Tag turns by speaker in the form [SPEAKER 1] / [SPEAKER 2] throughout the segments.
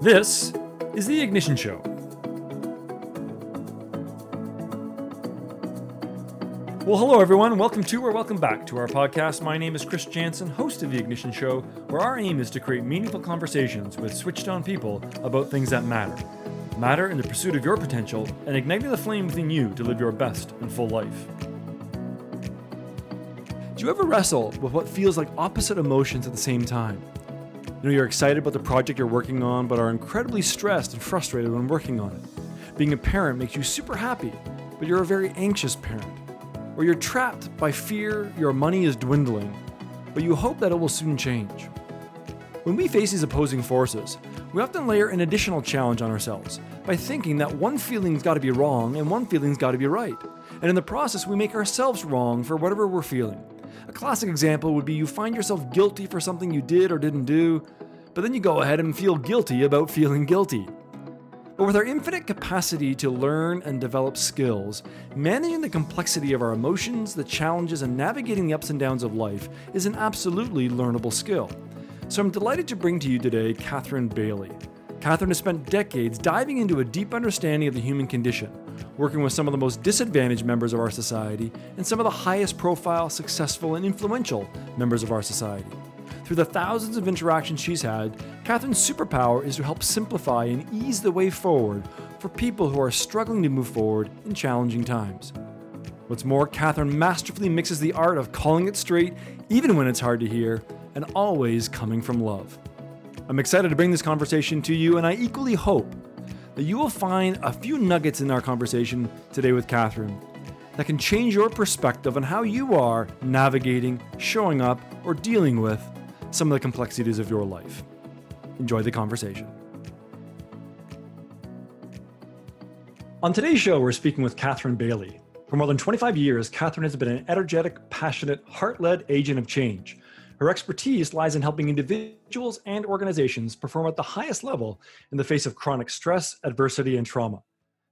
[SPEAKER 1] This is The Ignition Show. Well, hello everyone, welcome to or welcome back to our podcast. My name is Chris Jansen, host of The Ignition Show, where our aim is to create meaningful conversations with switched on people about things that matter. Matter in the pursuit of your potential and igniting the flame within you to live your best and full life. Do you ever wrestle with what feels like opposite emotions at the same time? Know, you're excited about the project you're working on, but are incredibly stressed and frustrated when working on it. Being a parent makes you super happy, but you're a very anxious parent. Or you're trapped by fear your money is dwindling, but you hope that it will soon change. When we face these opposing forces, we often layer an additional challenge on ourselves by thinking that one feeling's got to be wrong and one feeling's got to be right. And in the process, we make ourselves wrong for whatever we're feeling. A classic example would be you find yourself guilty for something you did or didn't do, but then you go ahead and feel guilty about feeling guilty. But with our infinite capacity to learn and develop skills, managing the complexity of our emotions, the challenges, and navigating the ups and downs of life is an absolutely learnable skill. So I'm delighted to bring to you today Katherine Bailey. Katherine has spent decades diving into a deep understanding of the human condition, working with some of the most disadvantaged members of our society and some of the highest profile, successful, and influential members of our society. Through the thousands of interactions she's had, Katherine's superpower is to help simplify and ease the way forward for people who are struggling to move forward in challenging times. What's more, Katherine masterfully mixes the art of calling it straight, even when it's hard to hear, and always coming from love. I'm excited to bring this conversation to you, and I equally hope that you will find a few nuggets in our conversation today with Katherine that can change your perspective on how you are navigating, showing up, or dealing with some of the complexities of your life. Enjoy the conversation. On today's show, we're speaking with Katherine Bailey. For more than 25 years, Katherine has been an energetic, passionate, heart led agent of change her expertise lies in helping individuals and organizations perform at the highest level in the face of chronic stress, adversity, and trauma.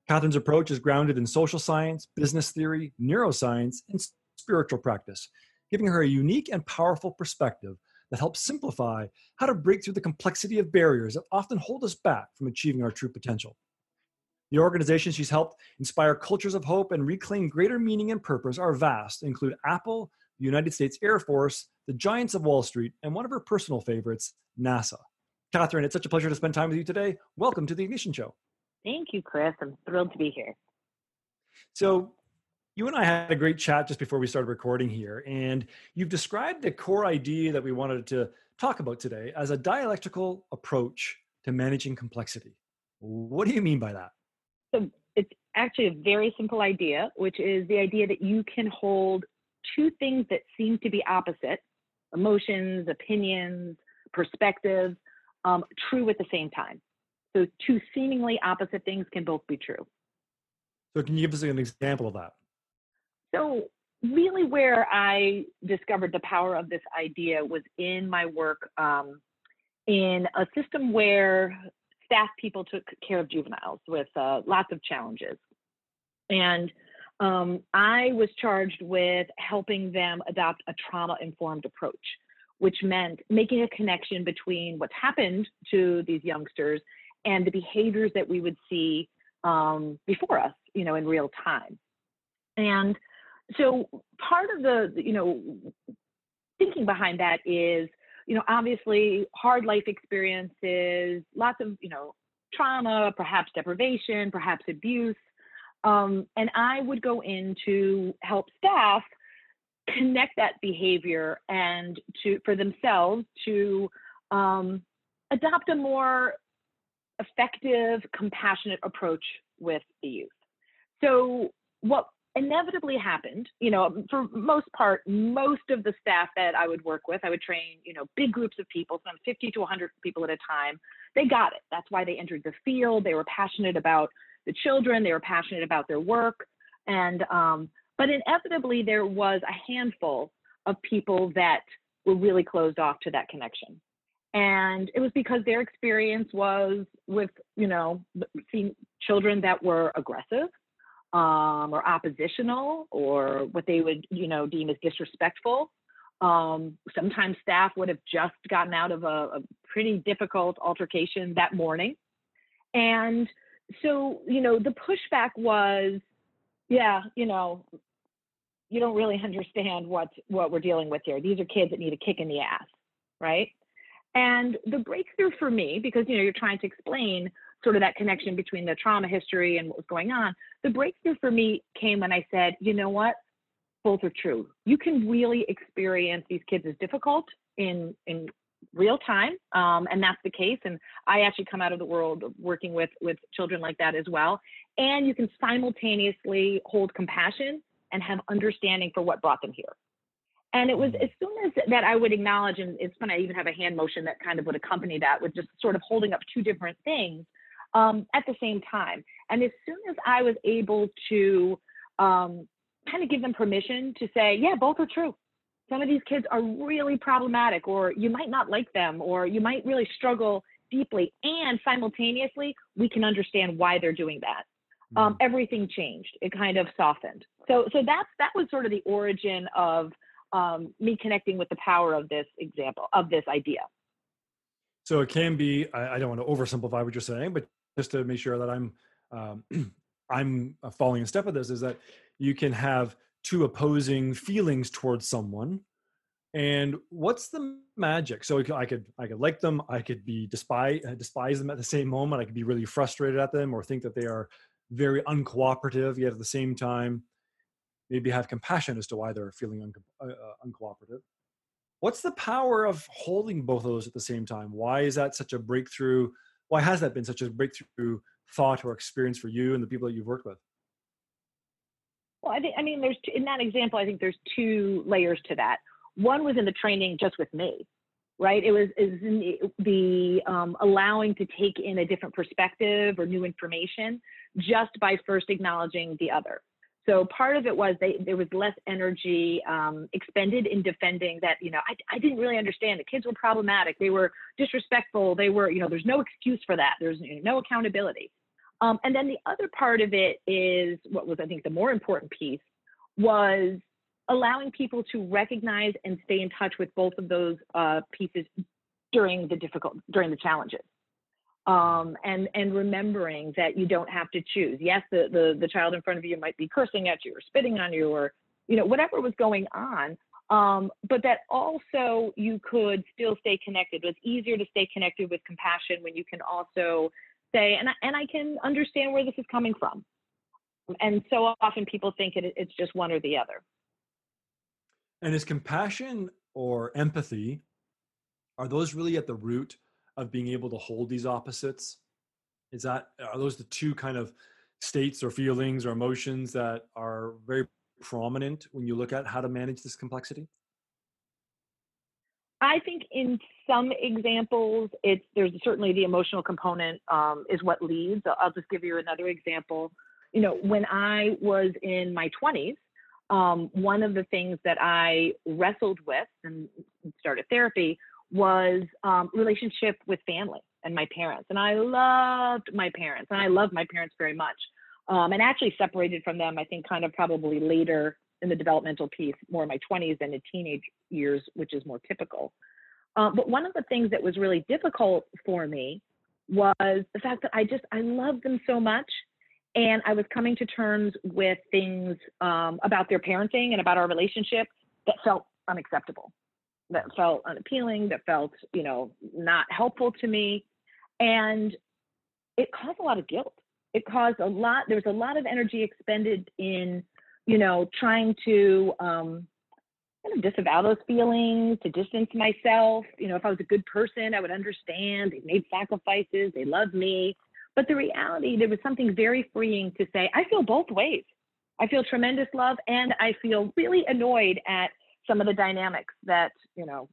[SPEAKER 1] Katherine's approach is grounded in social science, business theory, neuroscience, and spiritual practice, giving her a unique and powerful perspective that helps simplify how to break through the complexity of barriers that often hold us back from achieving our true potential. The organizations she's helped inspire cultures of hope and reclaim greater meaning and purpose are vast, include Apple, the United States Air Force, the Giants of Wall Street, and one of her personal favorites, NASA. Katherine, it's such a pleasure to spend time with you today. Welcome to the Ignition Show.
[SPEAKER 2] Thank you, Chris. I'm thrilled to be here.
[SPEAKER 1] So, you and I had a great chat just before we started recording here, and you've described the core idea that we wanted to talk about today as a dialectical approach to managing complexity. What do you mean by that?
[SPEAKER 2] So, it's actually a very simple idea, which is the idea that you can hold two things that seem to be opposite emotions, opinions, perspectives, um, true at the same time. So, two seemingly opposite things can both be true.
[SPEAKER 1] So, can you give us an example of that?
[SPEAKER 2] So, really, where I discovered the power of this idea was in my work um, in a system where staff people took care of juveniles with uh, lots of challenges. And um, I was charged with helping them adopt a trauma informed approach, which meant making a connection between what's happened to these youngsters and the behaviors that we would see um, before us, you know, in real time. And so part of the, you know, thinking behind that is, you know, obviously hard life experiences, lots of, you know, trauma, perhaps deprivation, perhaps abuse. Um, and I would go in to help staff connect that behavior and to for themselves to um, adopt a more effective, compassionate approach with the youth. So what inevitably happened, you know, for most part, most of the staff that I would work with, I would train, you know, big groups of people, some 50 to 100 people at a time. They got it. That's why they entered the field. They were passionate about the children. They were passionate about their work, and um, but inevitably there was a handful of people that were really closed off to that connection. And it was because their experience was with, you know, seeing children that were aggressive um, or oppositional or what they would, you know, deem as disrespectful. Um, sometimes staff would have just gotten out of a, a pretty difficult altercation that morning. And so, you know, the pushback was, yeah, you know, you don't really understand what what we're dealing with here. These are kids that need a kick in the ass, right? And the breakthrough for me, because you know you're trying to explain sort of that connection between the trauma history and what was going on, the breakthrough for me came when I said, you know what, both are true. You can really experience these kids as difficult in in real time, um, and that's the case. And I actually come out of the world working with with children like that as well. And you can simultaneously hold compassion and have understanding for what brought them here. And it was mm-hmm. as soon as that I would acknowledge, and it's funny, I even have a hand motion that kind of would accompany that with just sort of holding up two different things um, at the same time. And as soon as I was able to um, kind of give them permission to say, yeah, both are true. Some of these kids are really problematic, or you might not like them, or you might really struggle deeply. And simultaneously, we can understand why they're doing that. Um, mm-hmm. everything changed. It kind of softened. So, so that's that was sort of the origin of um, me connecting with the power of this example of this idea.
[SPEAKER 1] So it can be. I, I, don't want to oversimplify what you're saying, but just to make sure that I'm um, I'm following in step with this is that you can have two opposing feelings towards someone and what's the magic so i could i could like them i could be despise despise them at the same moment i could be really frustrated at them or think that they are very uncooperative yet at the same time maybe have compassion as to why they're feeling uh, uh, uncooperative. What's the power of holding both of those at the same time? Why is that such a breakthrough? Why has that been such a breakthrough thought or experience for you and the people that you've worked with?
[SPEAKER 2] Well, I I mean there's in that example I think there's two layers to that. One was in the training just with me, right? It was is the, the um, allowing to take in a different perspective or new information just by first acknowledging the other. So part of it was they, there was less energy um, expended in defending that, you know, I, I didn't really understand. The kids were problematic. They were disrespectful. They were, you know, there's no excuse for that. There's no accountability. Um, and then the other part of it is what was, I think, the more important piece was allowing people to recognize and stay in touch with both of those uh, pieces during the difficult, during the challenges um, and and remembering that you don't have to choose. Yes, the, the the child in front of you might be cursing at you or spitting on you or you know whatever was going on, um, but that also you could still stay connected. It's easier to stay connected with compassion when you can also say, and I, and I can understand where this is coming from. And so often people think it, it's just one or the other.
[SPEAKER 1] And is compassion or empathy are those really at the root of being able to hold these opposites? Is that are those the two kind of states or feelings or emotions that are very prominent when you look at how to manage this complexity?
[SPEAKER 2] I think in some examples, it's there's certainly the emotional component um, is what leads. I'll just give you another example. You know, when I was in my 20s, um, one of the things that I wrestled with and started therapy was um, relationship with family and my parents. And I loved my parents, and I love my parents very much. Um, and actually separated from them, I think, kind of probably later in the developmental piece, more in my 20s than in teenage years, which is more typical. Um, but one of the things that was really difficult for me was the fact that I just I loved them so much, and I was coming to terms with things um, about their parenting and about our relationship that felt unacceptable that felt unappealing, that felt, you know, not helpful to me. And it caused a lot of guilt. It caused a lot, there was a lot of energy expended in, you know, trying to um, kind of disavow those feelings, to distance myself. You know, if I was a good person, I would understand. They made sacrifices, they loved me. But the reality, there was something very freeing to say, I feel both ways. I feel tremendous love and I feel really annoyed at some of the dynamics that you know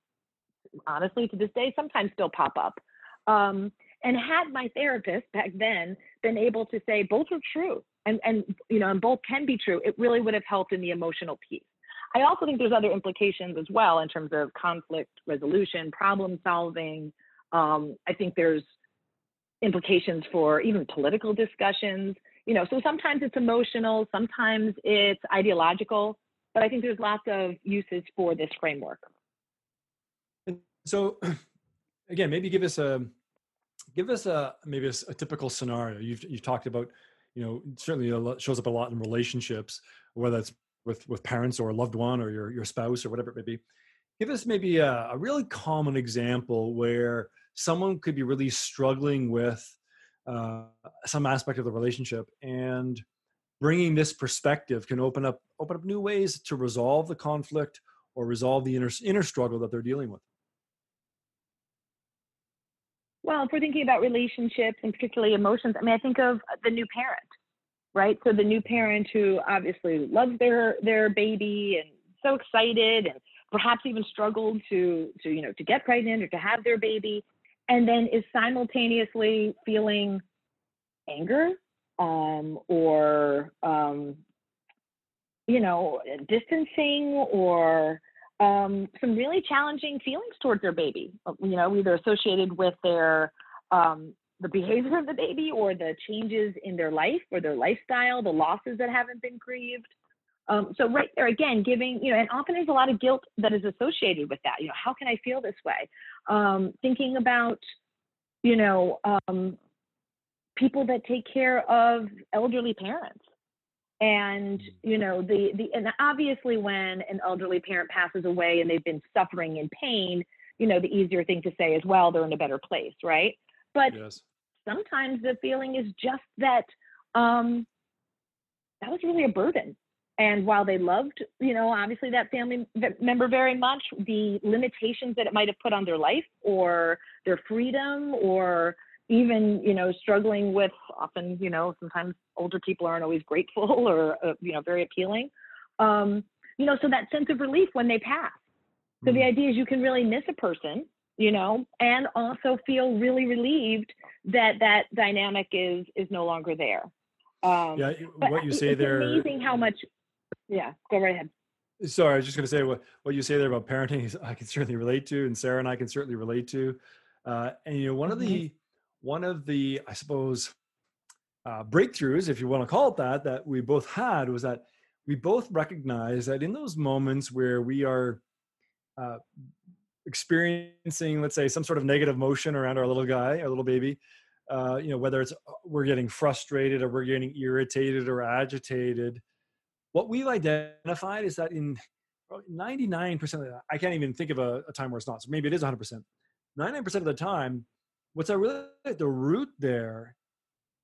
[SPEAKER 2] honestly to this day sometimes still pop up. Um, and had my therapist back then been able to say both are true and and you know and both can be true it really would have helped in the emotional piece. I also think there's other implications as well in terms of conflict resolution problem solving. Um, i think there's implications for even political discussions. You know so sometimes it's emotional sometimes it's ideological but I think there's lots of uses for this framework.
[SPEAKER 1] And so, again, maybe give us a give us a maybe a, a typical scenario. You've you've talked about, you know, certainly lot, shows up a lot in relationships, whether it's with with parents or a loved one or your your spouse or whatever it may be. Give us maybe a, a really common example where someone could be really struggling with uh, some aspect of the relationship and bringing this perspective can open up open up new ways to resolve the conflict or resolve the inner inner struggle that they're dealing with
[SPEAKER 2] well, if we're thinking about relationships and particularly emotions, I mean, I think of the new parent, right? So the new parent who obviously loves their their baby and so excited and perhaps even struggled to to you know to get pregnant or to have their baby, and then is simultaneously feeling anger um, or um, you know distancing or um, some really challenging feelings towards their baby, uh, you know, either associated with their um, the behavior of the baby or the changes in their life or their lifestyle, the losses that haven't been grieved. Um, so right there again, giving you know, and often there's a lot of guilt that is associated with that. You know, how can I feel this way? Um, thinking about, you know, people that take care of elderly parents and mm. you know the the and obviously when an elderly parent passes away and they've been suffering in pain you know the easier thing to say is well they're in a better place right but yes. sometimes the feeling is just that um that was really a burden and while they loved you know obviously that family member very much the limitations that it might have put on their life or their freedom or even you know struggling with often you know sometimes older people aren't always grateful or uh, you know very appealing. Um, you know so that sense of relief when they pass. So mm. the idea is you can really miss a person you know and also feel really relieved that that dynamic is is no longer there.
[SPEAKER 1] Um, yeah what you say
[SPEAKER 2] it's
[SPEAKER 1] there
[SPEAKER 2] amazing how much yeah go right ahead.
[SPEAKER 1] Sorry i was just going to say what, what you say there about parenting is i can certainly relate to and sarah and i can certainly relate to. Uh, and you know one mm-hmm. of the one of the, I suppose, uh, breakthroughs, if you want to call it that, that we both had was that we both recognize that in those moments where we are uh, experiencing, let's say, some sort of negative motion around our little guy, our little baby, uh, you know, whether it's uh, we're getting frustrated or we're getting irritated or agitated, what we've identified is that in 99% of the, I can't even think of a, a time where it's not. So maybe it is 100%. 99% of the time, what's I really at the root there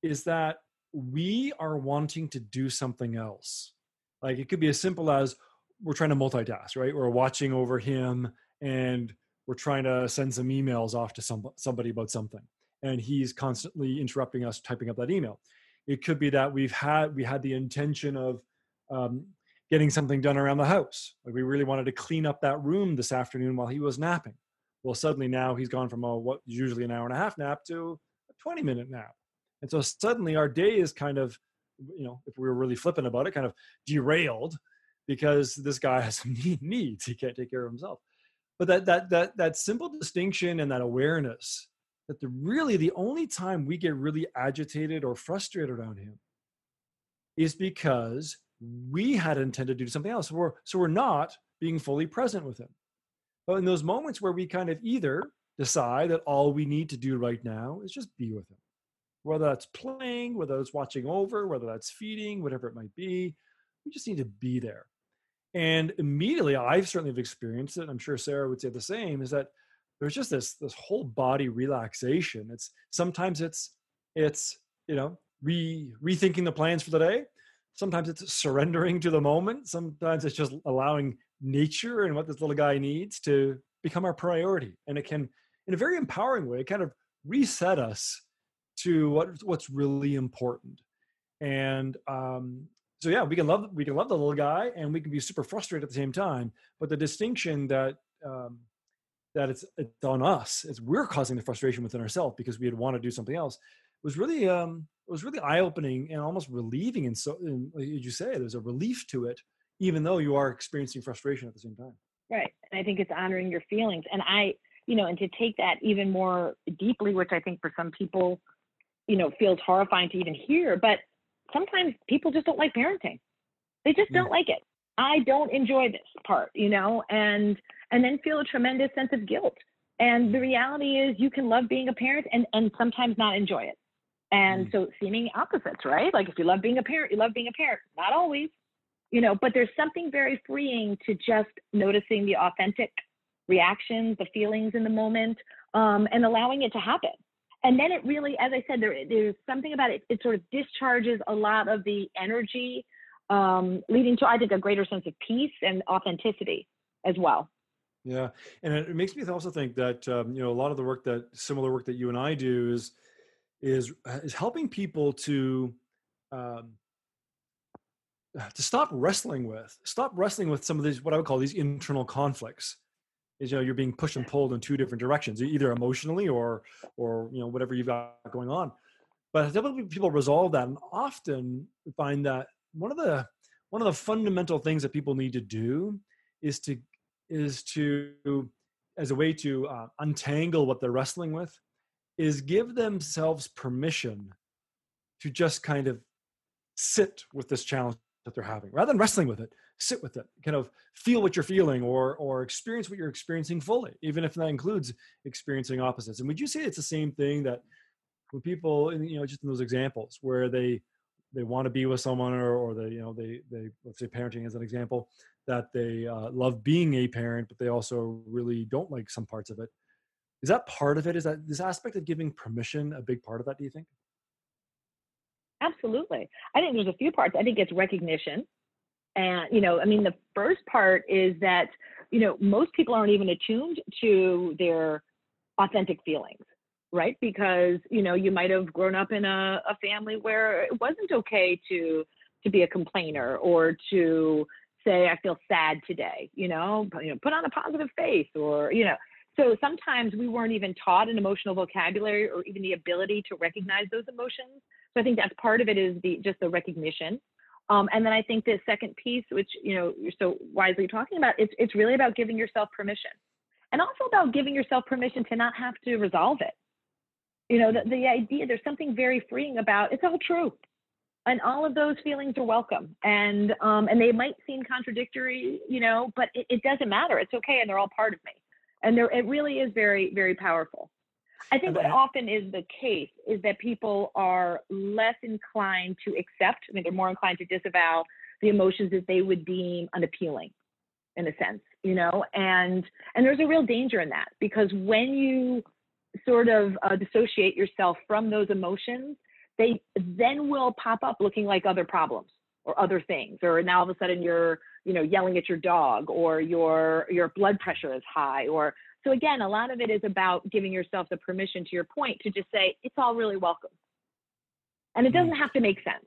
[SPEAKER 1] is that we are wanting to do something else. Like it could be as simple as we're trying to multitask, right? We're watching over him and we're trying to send some emails off to some, somebody about something. And he's constantly interrupting us typing up that email. It could be that we've had we had the intention of um, getting something done around the house. Like we really wanted to clean up that room this afternoon while he was napping. Well, suddenly now he's gone from a what usually an hour and a half nap to a 20 minute nap. And so suddenly our day is kind of, you know, if we were really flippant about it, kind of derailed because this guy has needs. He can't take care of himself. But that that that that simple distinction and that awareness that the really the only time we get really agitated or frustrated on him is because we had intended to do something else. So we're so we're not being fully present with him. But in those moments where we kind of either decide that all we need to do right now is just be with him, whether that's playing, whether that's watching over, whether that's feeding, whatever it might be, we just need to be there. And immediately, I've certainly have experienced it. I'm sure Sarah would say the same. Is that there's just this this whole body relaxation. It's sometimes it's it's you know re rethinking the plans for the day. Sometimes it's surrendering to the moment. Sometimes it's just allowing nature and what this little guy needs to become our priority. And it can, in a very empowering way, kind of reset us to what what's really important. And um, so yeah, we can love we can love the little guy, and we can be super frustrated at the same time. But the distinction that um, that it's it's on us, is we're causing the frustration within ourselves because we had want to do something else, was really um, was really eye opening and almost relieving. And so, and you say, there's a relief to it even though you are experiencing frustration at the same time.
[SPEAKER 2] Right. And I think it's honoring your feelings. And I, you know, and to take that even more deeply, which I think for some people, you know, feels horrifying to even hear, but sometimes people just don't like parenting. They just don't like it. I don't enjoy this part, you know, and and then feel a tremendous sense of guilt And the reality is you can love being a parent and, and sometimes not enjoy it. And mm. so seeming opposites, right? Like if you love being a parent, you love being a parent. Not always, you know, but there's something very freeing to just noticing the authentic reactions, the feelings in the moment, um, and allowing it to happen. And then it really, as I said, there, there's something about it, it sort of discharges a lot of the energy, um, leading to, I think, a greater sense of peace and authenticity as well.
[SPEAKER 1] Yeah, and it makes me also think that um, you know a lot of the work that similar work that you and I do is is is helping people to um, to stop wrestling with stop wrestling with some of these what I would call these internal conflicts. Is you know you're being pushed and pulled in two different directions, either emotionally or or you know whatever you've got going on. But typically people resolve that, and often find that one of the one of the fundamental things that people need to do is to is to as a way to uh, untangle what they're wrestling with is give themselves permission to just kind of sit with this challenge that they're having rather than wrestling with it sit with it kind of feel what you're feeling or or experience what you're experiencing fully even if that includes experiencing opposites and would you say it's the same thing that when people you know just in those examples where they they want to be with someone or, or they you know they they let's say parenting as an example that they uh, love being a parent, but they also really don't like some parts of it. Is that part of it? Is that this aspect of giving permission a big part of that? Do you think?
[SPEAKER 2] Absolutely. I think there's a few parts. I think it's recognition. And, you know, I mean, the first part is that, you know, most people aren't even attuned to their authentic feelings, right? Because, you know, you might have grown up in a, a family where it wasn't okay to to be a complainer or to say I feel sad today, you know, you know, put on a positive face or, you know, so sometimes we weren't even taught an emotional vocabulary or even the ability to recognize those emotions. So I think that's part of it is the just the recognition. Um, and then I think the second piece, which you know you're so wisely talking about, it's it's really about giving yourself permission, and also about giving yourself permission to not have to resolve it. You know, the, the idea there's something very freeing about it's all true. And all of those feelings are welcome. And um, and they might seem contradictory you know but it, it, doesn't matter. It's okay and they're all part of me. And there it really is very very powerful i think what often is the case is that people are less inclined to accept i mean they're more inclined to disavow the emotions that they would deem unappealing in a sense you know? And and there's a real danger in that because when you sort of uh, dissociate yourself from those emotions they then will pop up looking like other problems or other things or now all of a sudden you're you know yelling at your dog or your your blood pressure is high or so again a lot of it is about giving yourself the permission to your point to just say it's all really welcome and it doesn't mm. have to make sense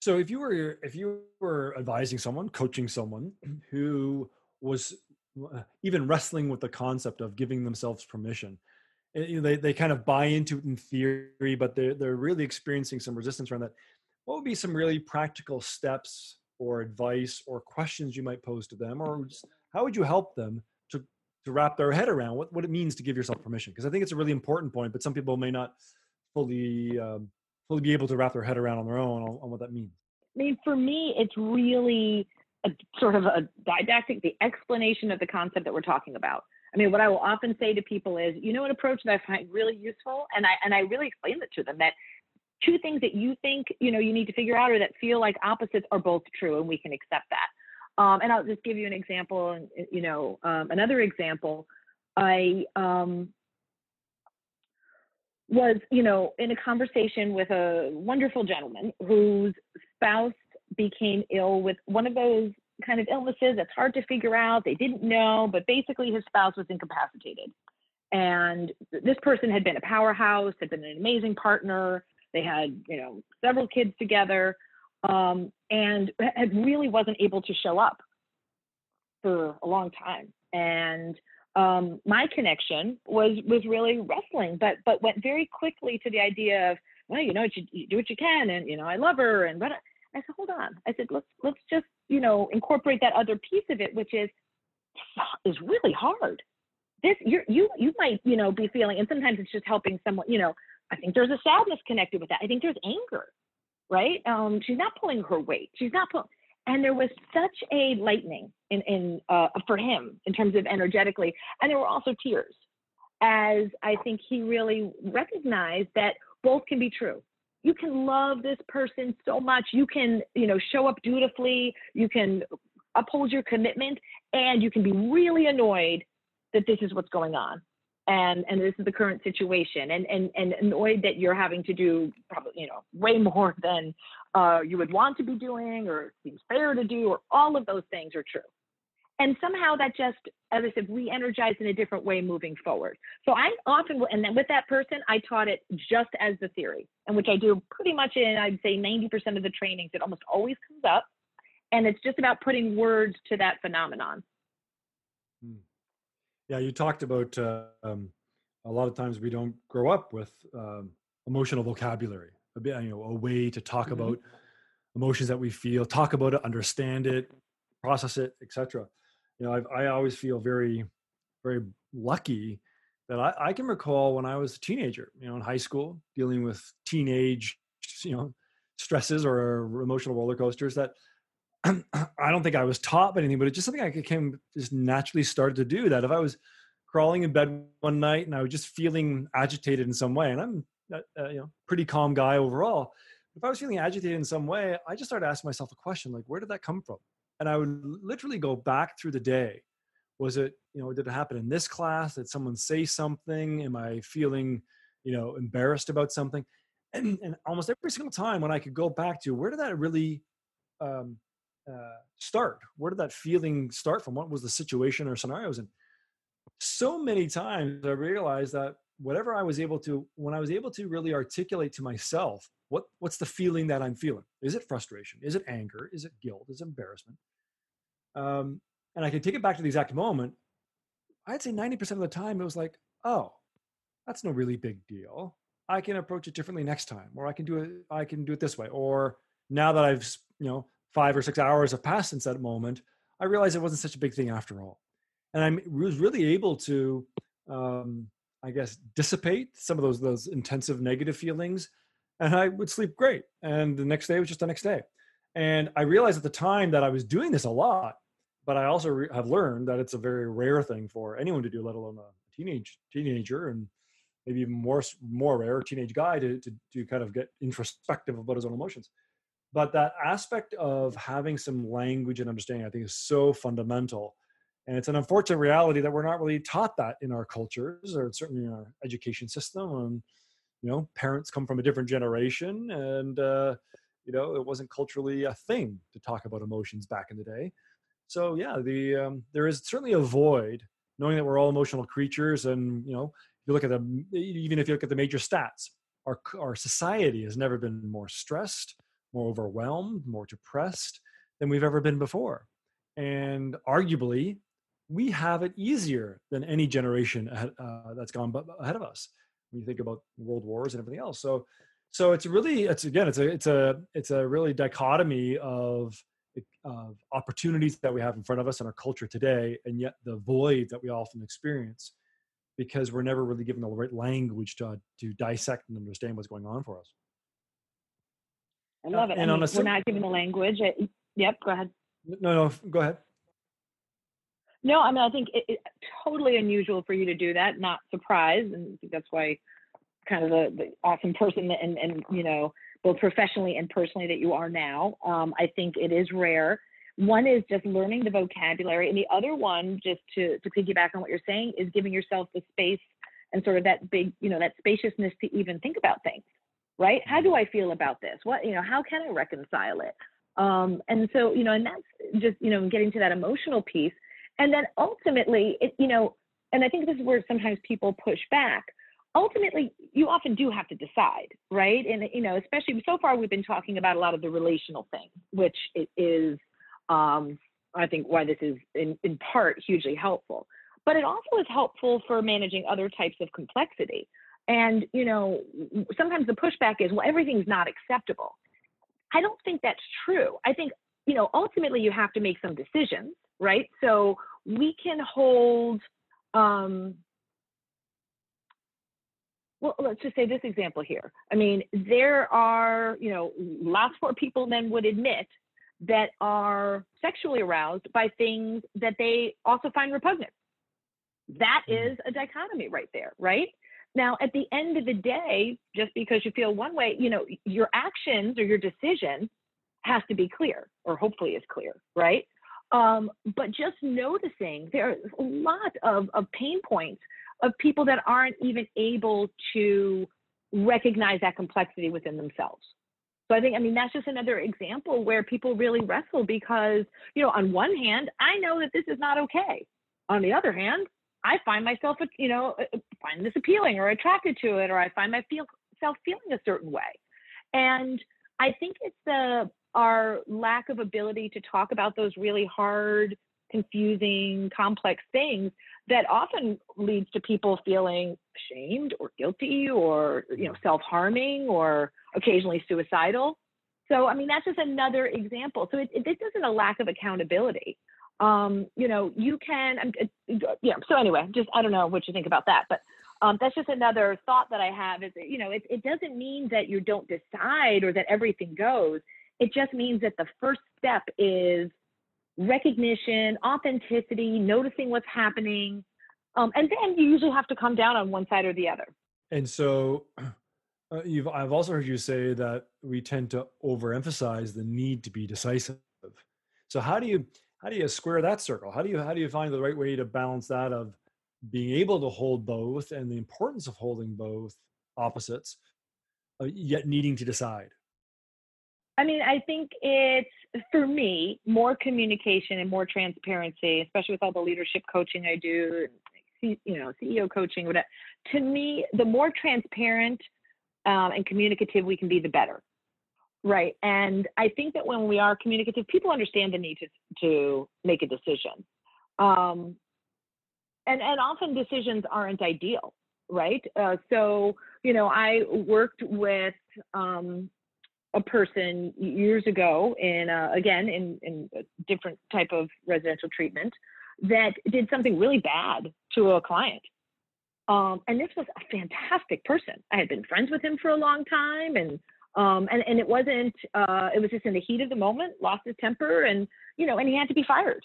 [SPEAKER 1] so if you were if you were advising someone coaching someone who was uh, even wrestling with the concept of giving themselves permission you know, they, they kind of buy into it in theory, but they're, they're really experiencing some resistance around that. What would be some really practical steps or advice or questions you might pose to them? Or how would you help them to, wrap their head around what, what it means to give yourself permission? Because I think it's a really important point, but some people may not fully, um, fully be able to wrap their head around on their own on, on what that means.
[SPEAKER 2] I mean, for me, it's really a sort of a didactic, the explanation of the concept that we're talking about. I mean, what I will often say to people is, you know, an approach that I find really useful, and I and I really explain it to them that two things that you think you know you need to figure out or that feel like opposites are both true, and we can accept that. Um, and I'll just give you an example, and you know, um, another example. I um, was, you know, in a conversation with a wonderful gentleman whose spouse became ill with one of those kind of illnesses that's hard to figure out. They didn't know, but basically his spouse was incapacitated. And this person had been a powerhouse, had been an amazing partner. They had, you know, several kids together, um, and had really wasn't able to show up for a long time. And um, my connection was was really wrestling, but but went very quickly to the idea of, well, you know, you, you do what you can, and you know, I love her, and but I said, hold on. I said, let's let's just you know incorporate that other piece of it, which is is really hard. This you you you might you know be feeling, and sometimes it's just helping someone. You know, I think there's a sadness connected with that. I think there's anger, right? Um, she's not pulling her weight. She's not pulling. And there was such a lightning in in uh, for him in terms of energetically, and there were also tears. as I think he really recognized that both can be true. You can love this person so much. You can, you know, show up dutifully. You can uphold your commitment and you can be really annoyed that this is what's going on and and this is the current situation. And and and annoyed that you're having to do probably you know way more than uh, you would want to be doing or seems fair to do or all of those things are true. And somehow that just as i said re-energized in a different way moving forward. So i often will and then with that person i taught it just as the theory and which i do pretty much in i'd say 90% of the trainings it almost always comes up. And it's just about putting words to that phenomenon.
[SPEAKER 1] Hmm. Yeah you talked about uh, um, a lot of times we don't grow up with um, emotional vocabulary a bit you know a way to talk mm-hmm. about emotions that we feel talk about it understand it process it etc you know I've, i always feel very very lucky that I, I can recall when i was a teenager you know in high school dealing with teenage you know stresses or emotional roller coasters that I don't think I was taught anything, but it's just something I came just naturally started to do. That if I was crawling in bed one night and I was just feeling agitated in some way, and I'm uh, uh, you know pretty calm guy overall, if I was feeling agitated in some way, I just started asking myself a question like, where did that come from? And I would literally go back through the day. Was it you know did it happen in this class? Did someone say something? Am I feeling you know embarrassed about something? And, and almost every single time when I could go back to where did that really um, uh, start? Where did that feeling start from? What was the situation or scenarios? And so many times I realized that whatever I was able to, when I was able to really articulate to myself, what what's the feeling that I'm feeling? Is it frustration? Is it anger? Is it guilt? Is it embarrassment? Um, and I could take it back to the exact moment. I'd say 90% of the time it was like, oh, that's no really big deal. I can approach it differently next time, or I can do it, I can do it this way. Or now that I've, you know, five or six hours have passed since that moment, I realized it wasn't such a big thing after all. And I was really able to, um, I guess, dissipate some of those those intensive negative feelings, and I would sleep great. And the next day was just the next day. And I realized at the time that I was doing this a lot, but I also re- have learned that it's a very rare thing for anyone to do, let alone a teenage teenager, and maybe even more more rare teenage guy to, to to kind of get introspective about his own emotions but that aspect of having some language and understanding i think is so fundamental. And it's an unfortunate reality that we're not really taught that in our cultures or certainly in our education system. And you know parents come from a different generation and uh, you know it wasn't culturally a thing to talk about emotions back in the day. So yeah the um, there is certainly a void knowing that we're all emotional creatures and you know you look at the even if you look at the major stats our our society has never been more stressed more overwhelmed, more depressed than we've ever been before. And arguably, we have it easier than any generation uh, that's gone ahead of us. When you think about world wars and everything else, so so it's really it's again it's a it's a it's a really dichotomy of of opportunities that we have in front of us in our culture today, and yet the void that we often experience because we're never really given the right language to to dissect and understand what's going on for us.
[SPEAKER 2] I love it. And I mean, we're not giving the language. It, yep, go ahead.
[SPEAKER 1] No, no, go ahead.
[SPEAKER 2] No, I mean, I think it's it, totally unusual for you to do that. Not surprised, and I think that's why kind of the, the awesome person and and you know both professionally and personally that you are now. Um, I think it is rare. One is just learning the vocabulary, and the other one, just to to piggyback on what you're saying, is giving yourself the space and sort of that big, you know, that spaciousness to even think about things right? How do I feel about this? What, you know, how can I reconcile it? Um, and so, you know, and that's just, you know, getting to that emotional piece. And then ultimately, it, you know, and I think this is where sometimes people push back. Ultimately, you often do have to decide, right? And, you know, especially so far, we've been talking about a lot of the relational things, which is, um, I think, why this is in, in part hugely helpful. But it also is helpful for managing other types of complexity. And, you know, sometimes the pushback is, well, everything's not acceptable. I don't think that's true. I think, you know, ultimately you have to make some decisions, right? So we can hold, um, well, let's just say this example here. I mean, there are, you know, lots more people than would admit that are sexually aroused by things that they also find repugnant That
[SPEAKER 1] Mhm.
[SPEAKER 2] a dichotomy right there, right? Now, at the end of the day, just because you feel one way, you know, your actions or your decision has to be clear, or hopefully is clear, right? Um, but just noticing there's a lot of, of pain points of people that aren't even able to recognize that complexity within themselves. So I think, I mean, that's just another example where people really wrestle because, you know, on one hand, I know that this is not okay. On the other hand, I find myself, you know, find this appealing or attracted to it, or I find myself feeling a certain way. And I think it's the our lack of ability to talk about those really hard, confusing, complex things that often leads to people feeling shamed or guilty or you know self-harming or occasionally suicidal. So I mean that's just another example. So it, it, this isn't a lack of accountability. Um, you know, you can, um, yeah. So anyway, just I don't know what you think about that, but um, that's just another thought that I have. Is you know, it, it doesn't mean that you don't decide or that everything goes. It just means that the first step is recognition, authenticity, noticing what's happening, um, and then you usually have to come down on one side or the other.
[SPEAKER 1] And so, uh, you've I've also heard you say that we tend to overemphasize the need to be decisive. So how do you how do you square that circle? How do you how do you find the right way to balance that of being able to hold both and the importance of holding both opposites, uh, yet needing to decide?
[SPEAKER 2] I mean, I think it's for me more communication and more transparency, especially with all the leadership coaching I do, you know, CEO coaching, whatever. To me, the more transparent um, and communicative we can be, the better. Right. And I think that when we are communicative, people understand the need to, to make a decision. Um, and, and often decisions aren't ideal. Right. Uh, so, you know, I worked with um, a person years ago in uh, again in, in a different type of residential treatment that did something really bad to a client um, and this was a fantastic person i had been friends with him for a long time and um, and, and it wasn't uh, it was just in the heat of the moment lost his temper and you know and he had to be fired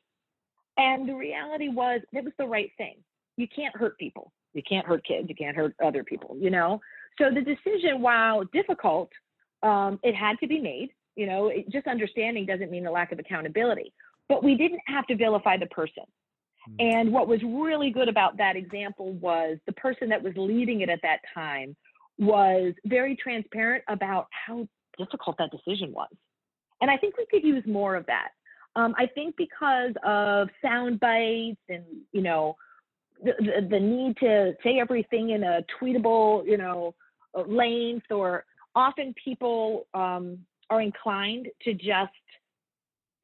[SPEAKER 2] and the reality was it was the right thing you can't hurt people you can't hurt kids you can't hurt other people you know so the decision while difficult um, it had to be made. You know, it, just understanding doesn't mean a lack of accountability. But we didn't have to vilify the person. Mm-hmm. And what was really good about that example was the person that was leading it at that time was very transparent about how difficult that decision was. And I think we could use more of that. Um, I think because of sound bites and, you know, the, the, the need to say everything in a tweetable, you know, length or often people um, are inclined to just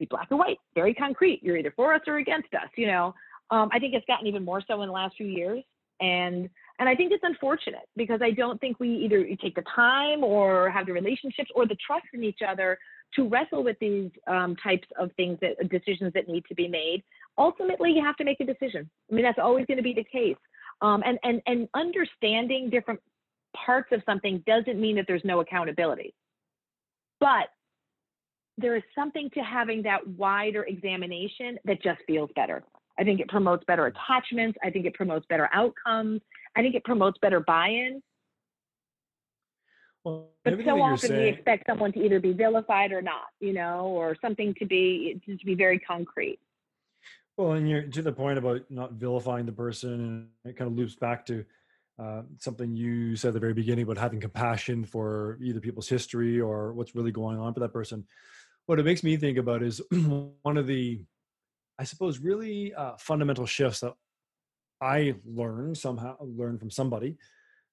[SPEAKER 2] be black and white, very concrete. You're either for us or against us. You know, um, I think it's gotten even more so in the last few years, and and I think it's unfortunate because I don't think we either take the time or have the relationships or the trust in each other to wrestle with these um, types of things that decisions that need to be made. Ultimately, you have to make a decision. I mean, that's always going to be the case. Um, and and and understanding different parts of something doesn't mean that there's no accountability. But there is something to having that wider examination that just feels better. I think it promotes better attachments. I think it promotes better outcomes. I think it promotes better buy in.
[SPEAKER 1] Well,
[SPEAKER 2] but so often saying... we expect someone to either be vilified or not, you know, or something to be to be very concrete.
[SPEAKER 1] Well, and you're to the point about not vilifying the person, and it kind of loops back to uh, something you said at the very beginning about having compassion for either people's history or what's really going on for that person. What it makes me think about is one of the, I suppose, really uh, fundamental shifts that I learned somehow, learned from somebody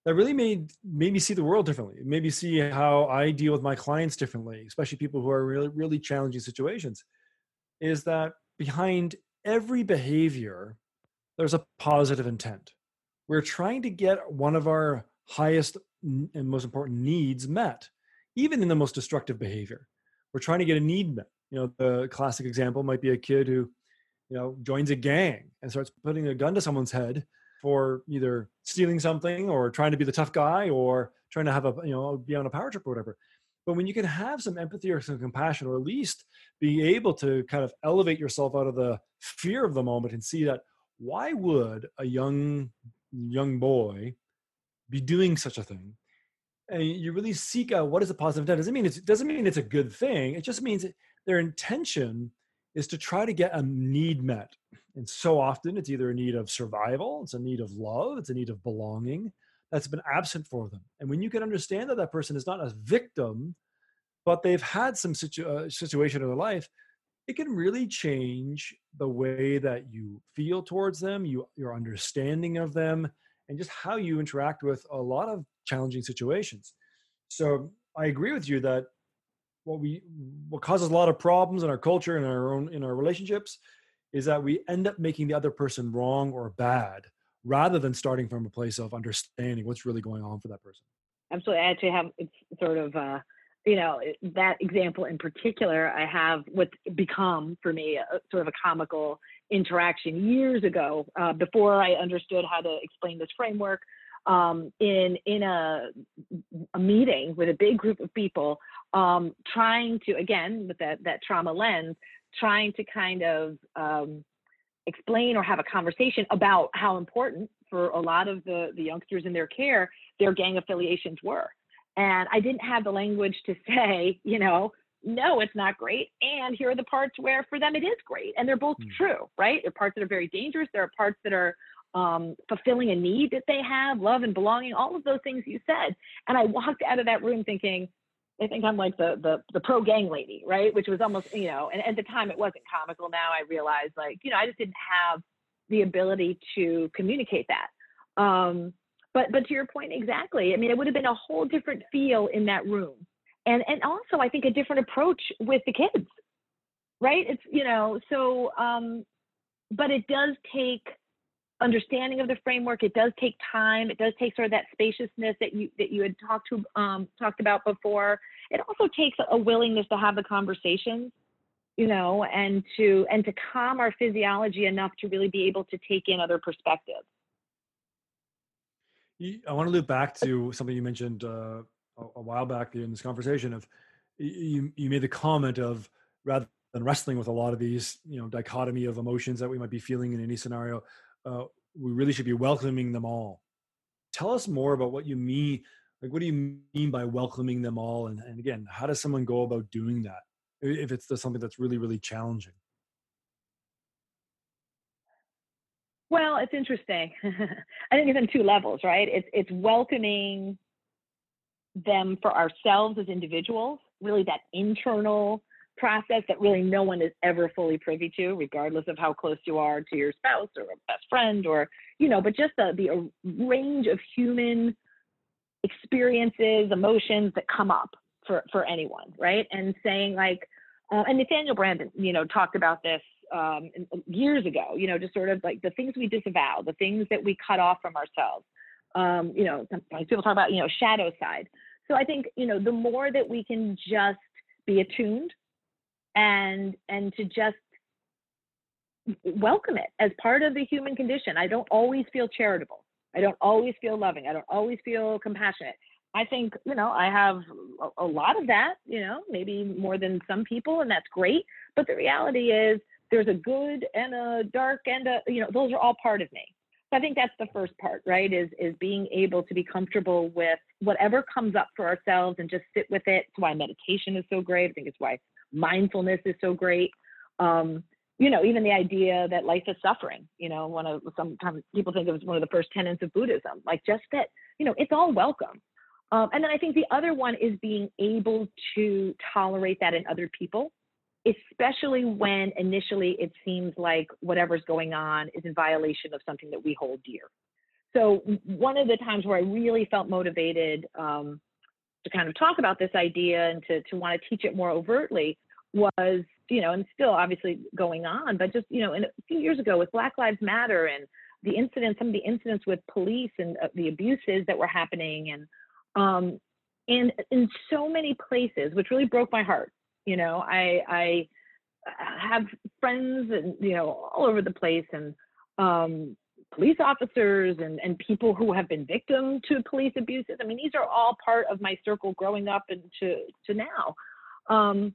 [SPEAKER 1] that really made made me see the world differently. It made me see how I deal with my clients differently, especially people who are really really challenging situations. Is that behind every behavior, there's a positive intent we're trying to get one of our highest and most important needs met, even in the most destructive behavior. We're trying to get a need met. You know, the classic example might be a kid who, you know, joins a gang and starts putting a gun to someone's head for either stealing something or trying to be the tough guy or trying to have a, you know, be on a power trip or whatever. But when you can have some empathy or some compassion, or at least be able to kind of elevate yourself out of the fear of the moment and see that why would a young young boy be doing such a thing? And you really seek out what is the positive intent. Doesn't mean it doesn't mean it's a good thing. It just means their intention is to try to get a need met and so often it's either a need of survival it's a need of love it's a need of belonging that's been absent for them and when you can understand that that person is not a victim but they've had some situ- uh, situation in their life it can really change the way that you feel towards them you your understanding of them and just how you interact with a lot of challenging situations. So I agree with you that what we what causes a lot of problems in our culture and our own in our relationships is that we end up making the other person wrong or bad rather than starting from a place of understanding what's really going on for that person.
[SPEAKER 2] Absolutely. I actually have sort of uh you know that example in particular i have what's become for me a, sort of a comical interaction years ago uh, before I understood how to explain this framework. Um, in in a, a meeting with a big group of people, um, trying to again with that that trauma lens, trying to kind of um, explain or have a conversation about how important for a lot of the the youngsters in their care their gang affiliations were. And I didn't have the language to say, you know, no, it's not great. And here are the parts where for them it is great. And they're both mm. true, right? There are parts that are very dangerous. There are parts that are um, fulfilling a need that they have, love and belonging, all of those things you said. And I walked out of that room thinking, I think I'm like the the the pro gang lady, right? Which was almost, you know, and at the time it wasn't comical. Now I realize like, you know, I just didn't have the ability to communicate that. Um, but but to your point exactly, I mean, it would have been a whole different feel in that room and and also I think a different approach with the kids, right? It's you know so, um, but it does take understanding of the framework. It does take time. It does take sort of that spaciousness that you that you had talked to um, talked about before. It also takes a willingness to have the conversations, you know, and to and to calm our physiology enough to really be able to take in other perspectives.
[SPEAKER 1] I want to loop back to something you mentioned uh, a, while back in this conversation of you you made the comment of rather than wrestling with a lot of these you know dichotomy of emotions that we might be feeling in any scenario uh, we really should be welcoming them all. Tell us more about what you mean like what do you mean by welcoming them all? And, and again how does someone go about doing that if it's something that's really really challenging?
[SPEAKER 2] Well it's interesting. I think it's in two levels right? It's it's welcoming them for ourselves as individuals, really that internal process that really no one is ever fully privy to, regardless of how close you are to your spouse or a best friend or, you know, but just the, the range of human experiences, emotions that come up for, for anyone, right? And saying like, uh, and Nathaniel Branden, you know, talked about this um, years ago, you know, just sort of like the things we disavow, the things that we cut off from ourselves, um, you know, people talk about, you know, shadow side. So I think, you know, the more that we can just be attuned and and to just welcome it as part of the human condition. I don't always feel charitable. I don't always feel loving. I don't always feel compassionate. I think, you know, I have a, a lot of that, you know, maybe more than some people, and that's great. But the reality is there's a good and a dark and a, you know, those are all part of me. So I think that's the first part, right? Is is being able to be comfortable with whatever comes up for ourselves and just sit with it. It's why meditation is so great. I think it's why mindfulness is so great. Um, you know, even the idea that life is suffering. You know, one of sometimes people think it was one of the first tenets of Buddhism. Like just that, you know, it's all welcome. Um, and then I think the other one is being able to tolerate that in other people especially when initially it seems like whatever's going on is in violation of something that we hold dear. So, one of the times where I really felt motivated um, to kind of talk about this idea and to, to want to teach it more overtly was, you know, and still obviously going on, but just, you know, in a few years ago with Black Lives Matter and the incidents, some of the incidents with police and uh, the abuses that were happening, and um, and in so many places, which really broke my heart you know, I I have friends and you know all over the place and um, police officers and, and people who have been victim to police abuses. I mean, these are all part of my circle growing up and to, to now. Um,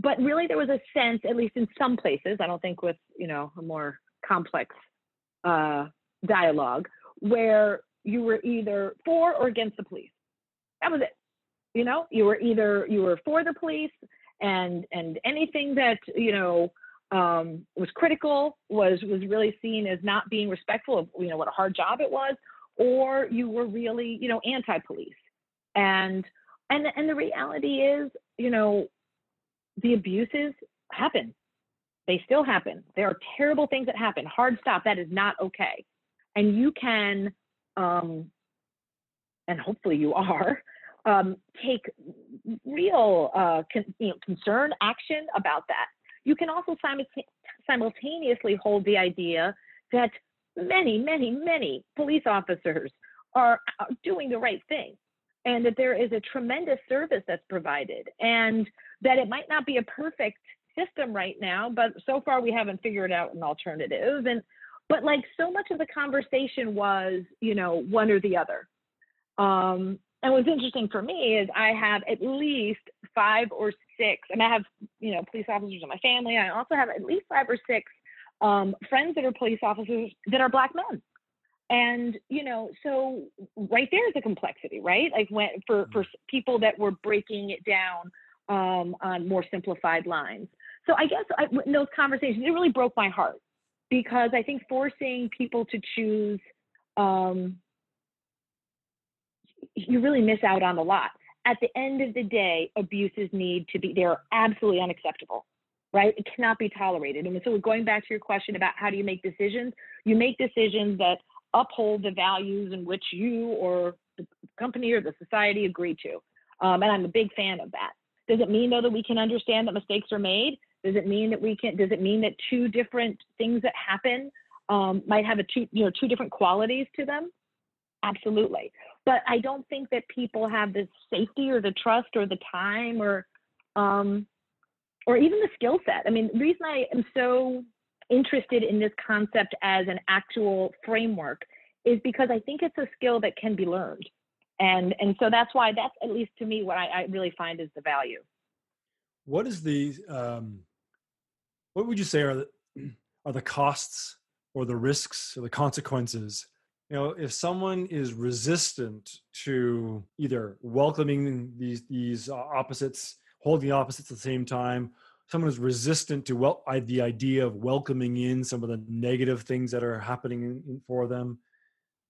[SPEAKER 2] but really there was a sense, at least in some places, I don't think with, you know, a more complex uh, dialogue where you were either for or against the police. That was it. You know, you were either you were for the police and and anything that you know um, was critical was was really seen as not being respectful of you know what a hard job it was, or you were really you know anti-police. And and and the reality is, you know, the abuses happen. They still happen. There are terrible things that happen. Hard stop. That is not okay. And you can, um, and hopefully you are, um, take real uh, con- you know, concern, action about that. You can also simultaneously hold the idea that many, many, many police officers are, are doing the right thing and that there is a tremendous service that's provided and that it might not be a perfect system right now but so far we haven't figured out an alternative and but like so much of the conversation was you know one or the other um and what's interesting for me is i have at least five or six and i have you know police officers in my family. I also have at least five or six um, friends that are police officers that are black men. And you know so right there is a complexity right? Like when for for mm-hmm. people that were breaking it down um, on more simplified lines. So i guess I, in those conversations it really broke my heart because i think forcing people to choose um, you really miss out on a lot at the end of the day abuses need to be they're absolutely unacceptable right it cannot be tolerated and so going back to your question about how do you make decisions you make decisions that uphold the values in which you or the company or the society agree to. Um, and I'm a big fan of that. Does it mean though that we can understand that mistakes are made? Does it mean that we can? Does it mean that two different things that happen um, might have a two, you know, two different qualities to them? Absolutely. But I don't think that people have the safety or the trust or the time or, um, or even the skill set. I mean, the reason I am so interested in this concept as an actual framework is because I think it's a skill that can be learned. And, and so that's why that's at least to me what I, I really find is the value.
[SPEAKER 1] What is the, um, what would you say are the, are the costs or the risks or the consequences you know if someone is resistant to either welcoming these these opposites holding the opposites at the same time someone is resistant to well the idea of welcoming in some of the negative things that are happening in, in, for them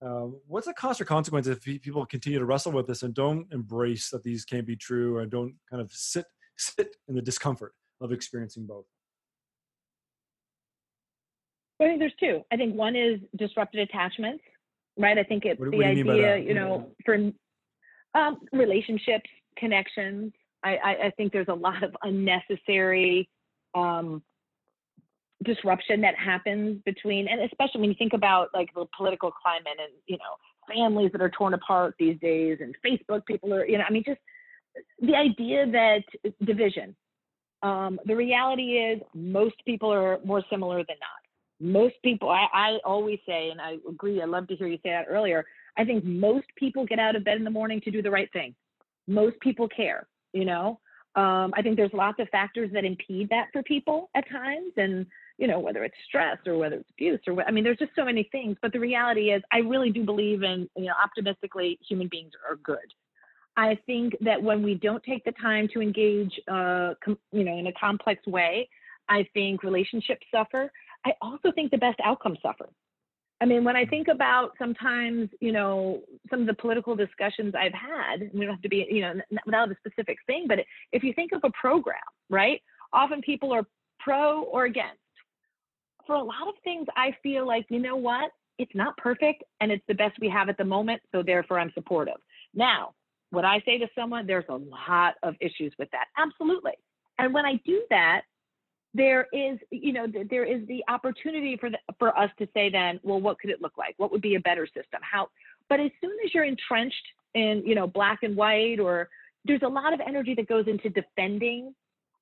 [SPEAKER 1] uh, what's the cost or consequence if people continue to wrestle with this and don't embrace that these can't be true and don't kind of sit sit in the discomfort of experiencing both?
[SPEAKER 2] I think there's two. I think one is disrupted attachments right i think it's what, the what idea you, you know for um, relationships connections I, I, think there's a lot of unnecessary um, disruption that happens between, and especially when you think about like the political climate and you know families that are torn apart these days, and Facebook people are, you know, I mean, just the idea that division. Um, the reality is, most people are more similar than not. Most people, I, I always say, and I agree. I love to hear you say that earlier. I think most people get out of bed in the morning to do the right thing. Most people care you know um, i think there's lots of factors that impede that for people at times and you know whether it's stress or whether it's abuse or i mean there's just so many things but the reality is i really do believe in you know optimistically human beings are good i think that when we don't take the time to engage uh, com- you know in a complex way i think relationships suffer i also think the best outcomes suffer I mean, when I mm-hmm. think about sometimes, you know, some of the political discussions I've had, we don't have to be, you know, without a specific thing, but if you think of a program, right? Often people are pro or against. For a lot of things, I feel like, you know what? It's not perfect and it's the best we have at the moment. So therefore, I'm supportive. Now, what I say to someone, there's a lot of issues with that. Absolutely. And when I do that, there is you know there is the opportunity for the, for us to say then well what could it look like? What would be a better system? How but as soon as you're entrenched in you know black and white or there's a lot of energy that goes into defending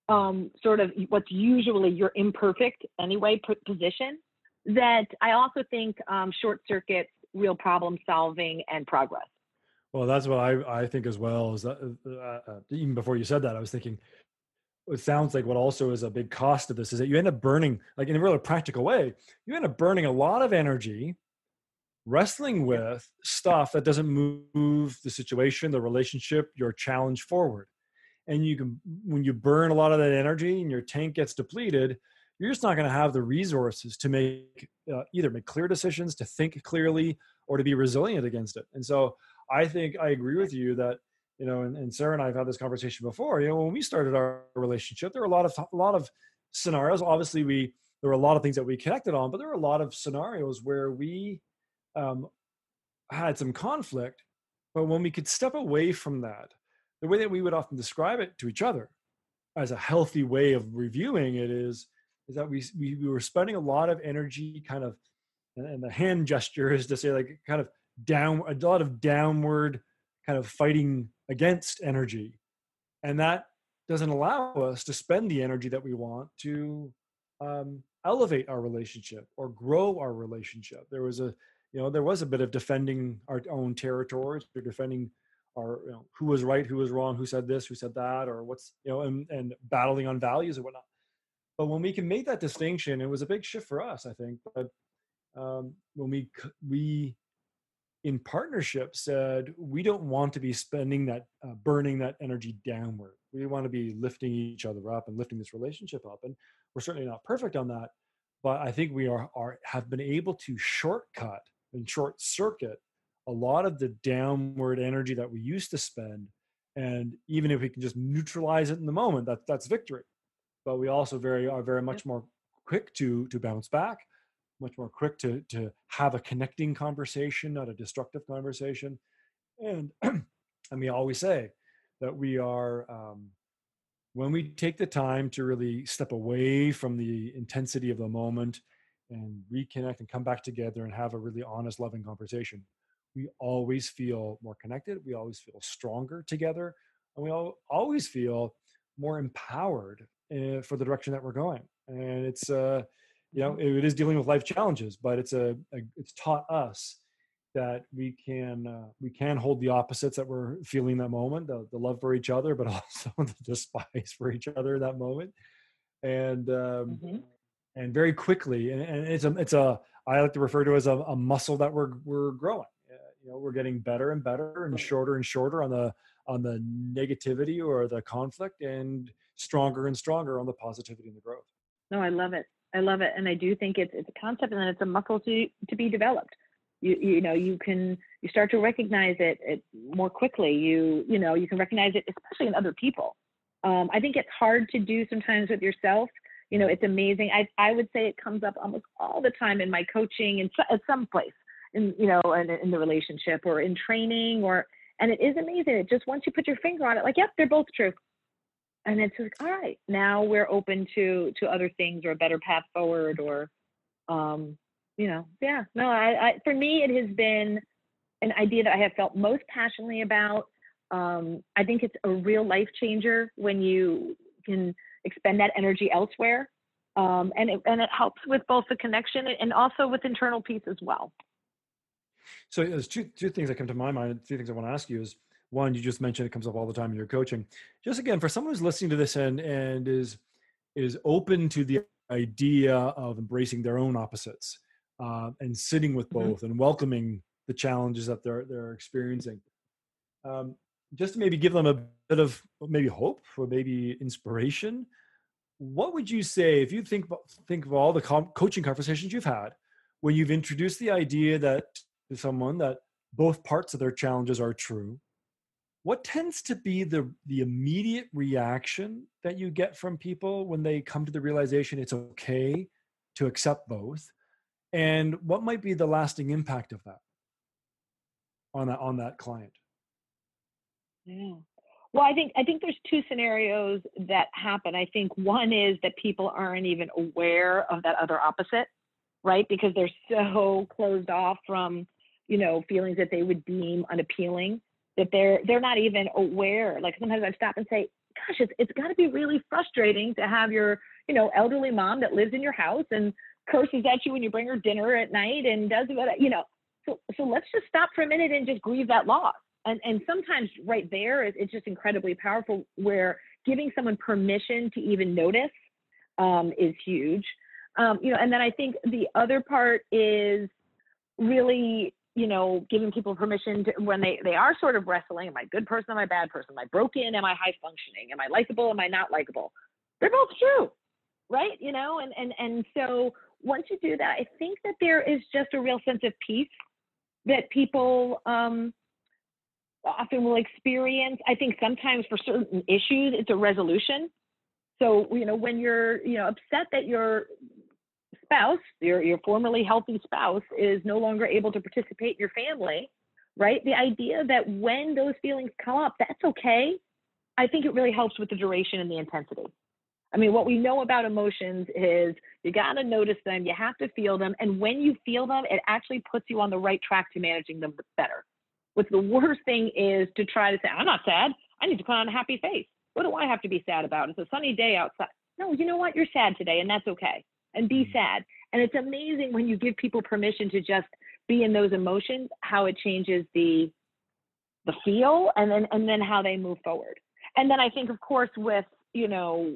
[SPEAKER 2] um, sort of what's usually your imperfect anyway position that i also think um, short circuits real problem solving and progress.
[SPEAKER 1] Well that's what i, I think as well is that uh, uh, even before you said that i was thinking it sounds like what also is a big cost of this is that you end up burning, like in a really practical way, you end up burning a lot of energy wrestling with stuff that doesn't move the situation, the relationship, your challenge forward. And you can, when you burn a lot of that energy and your tank gets depleted, you're just not going to have the resources to make uh, either make clear decisions, to think clearly, or to be resilient against it. And so I think I agree with you that you know, and, and Sarah and I have had this conversation before. You know, when we started our relationship, there were a lot of a lot of scenarios. Obviously, we there were a lot of things that we connected on, but there were a lot of scenarios where we um, had some conflict. But when we could step away from that, the way that we would often describe it to each other as a healthy way of reviewing it is is that we we, we were spending a lot of energy kind of and the hand gesture is to say like kind of down a lot of downward kind of fighting against energy and that doesn't allow us to spend the energy that we want to um, elevate our relationship or grow our relationship. There was a you know there was a bit of defending our own territories or defending our you know who was right who was wrong who said this who said that or what's you know and, and battling on values and whatnot. But when we can make that distinction it was a big shift for us i think. But um, when we we in partnership said we don't want to be spending that uh, burning that energy downward. We want to be lifting each other up and lifting this relationship up. And we're certainly not perfect on that but i think we are, are have been able to shortcut and short circuit a lot of the downward energy that we used to spend and even if we can just neutralize it in the moment that that's victory. But we also very are very much more quick to to bounce back much more quick to to have a connecting conversation not a destructive conversation. And and we always say that we are um, when we take the time to really step away from the intensity of the moment and reconnect and come back together and have a really honest loving conversation we always feel more connected we always feel stronger together and we all, always feel more empowered uh, for the direction that we're going. And it's uh you know it is dealing with life challenges but it's a, a it's taught us that we can uh, we can hold the opposites that we're feeling that moment the, the love for each other but also the despise for each other in that moment. And um, mm-hmm. and very quickly and, and, it's a it's a i like to refer to as a, a muscle that we're we're growing. Uh, you know we're getting better and better and shorter and shorter on the on the negativity or the conflict and stronger and stronger on the positivity and the growth.
[SPEAKER 2] No i love it i love it and i do think it's it's a concept and then it's a muscle to to be developed. You you know you can you start to recognize it, it more quickly. You you know you can recognize it especially in other people. Um, i think it's hard to do sometimes with yourself. You know it's amazing. I i would say it comes up almost all the time in my coaching and at some place in you know in, in the relationship or in training or and it is amazing. It just once you put your finger on it like yep they're both true and it's like all right now we're open to to other things or a better path forward or um you know yeah no i, I for me it has been an idea that i have felt most passionately about um i think it's a real life changer when you can expend that energy elsewhere. Um, and, it, and it helps with both the connection and also with internal peace as well.
[SPEAKER 1] So there's two, two things that come to my mind. Two things I want to ask you is one, you just mentioned it comes up all the time in your coaching. Just again, for someone who's listening to this and, and is, is open to the idea of embracing their own opposites uh, and sitting with mm-hmm. both mm-hmm. and welcoming the challenges that they're, they're experiencing. Um, just to maybe give them a bit of maybe hope or maybe inspiration what would you say if you think think of all the com- coaching conversations you've had when you've introduced the idea that to someone that both parts of their challenges are true what tends to be the the immediate reaction that you get from people when they come to the realization it's okay to accept both and what might be the lasting impact of that on that on that client
[SPEAKER 2] yeah. Well, I think I think there's two scenarios that happen. I think one is that people aren't even aware of that other opposite, right? Because they're so closed off from, you know, feelings that they would deem unappealing that they're they're not even aware. Like sometimes I stop and say, "Gosh, it's it's got to be really frustrating to have your, you know, elderly mom that lives in your house and curses at you when you bring her dinner at night and does what you know." So so let's just stop for a minute and just grieve that loss and and sometimes right there it's just incredibly powerful where giving someone permission to even notice um, is huge. Um, you know, and then I think the other part is really, you know, giving people permission to when they they are sort of wrestling. Am I a good person? Am I a bad person? Am I broken? Am I high functioning? Am I likable? Am I not likable? They're both true, right? You know, and and and so once you do that, I think that there is just a real sense of peace that people um, often will experience. I think sometimes for certain issues, it's a resolution. So, you know, when you're, you know, upset that your spouse, your, your formerly healthy spouse, is no longer able to participate in your family, right? The idea that when those feelings come up, that's okay. I think it really helps with the duration and the intensity. I mean, what we know about emotions is you got to notice them, you have to feel them, and when you feel them, it actually puts you on the right track to managing them better. What's the worst thing is to try to say, I'm not sad. I need to put on a happy face. What do I have to be sad about? It's a sunny day outside. No, you know what? You're sad today, and that's okay. And be mm-hmm. sad. And it's amazing when you give people permission to just be in those emotions, how it changes the the feel and then and then how they move forward. And then I think, of course, with you know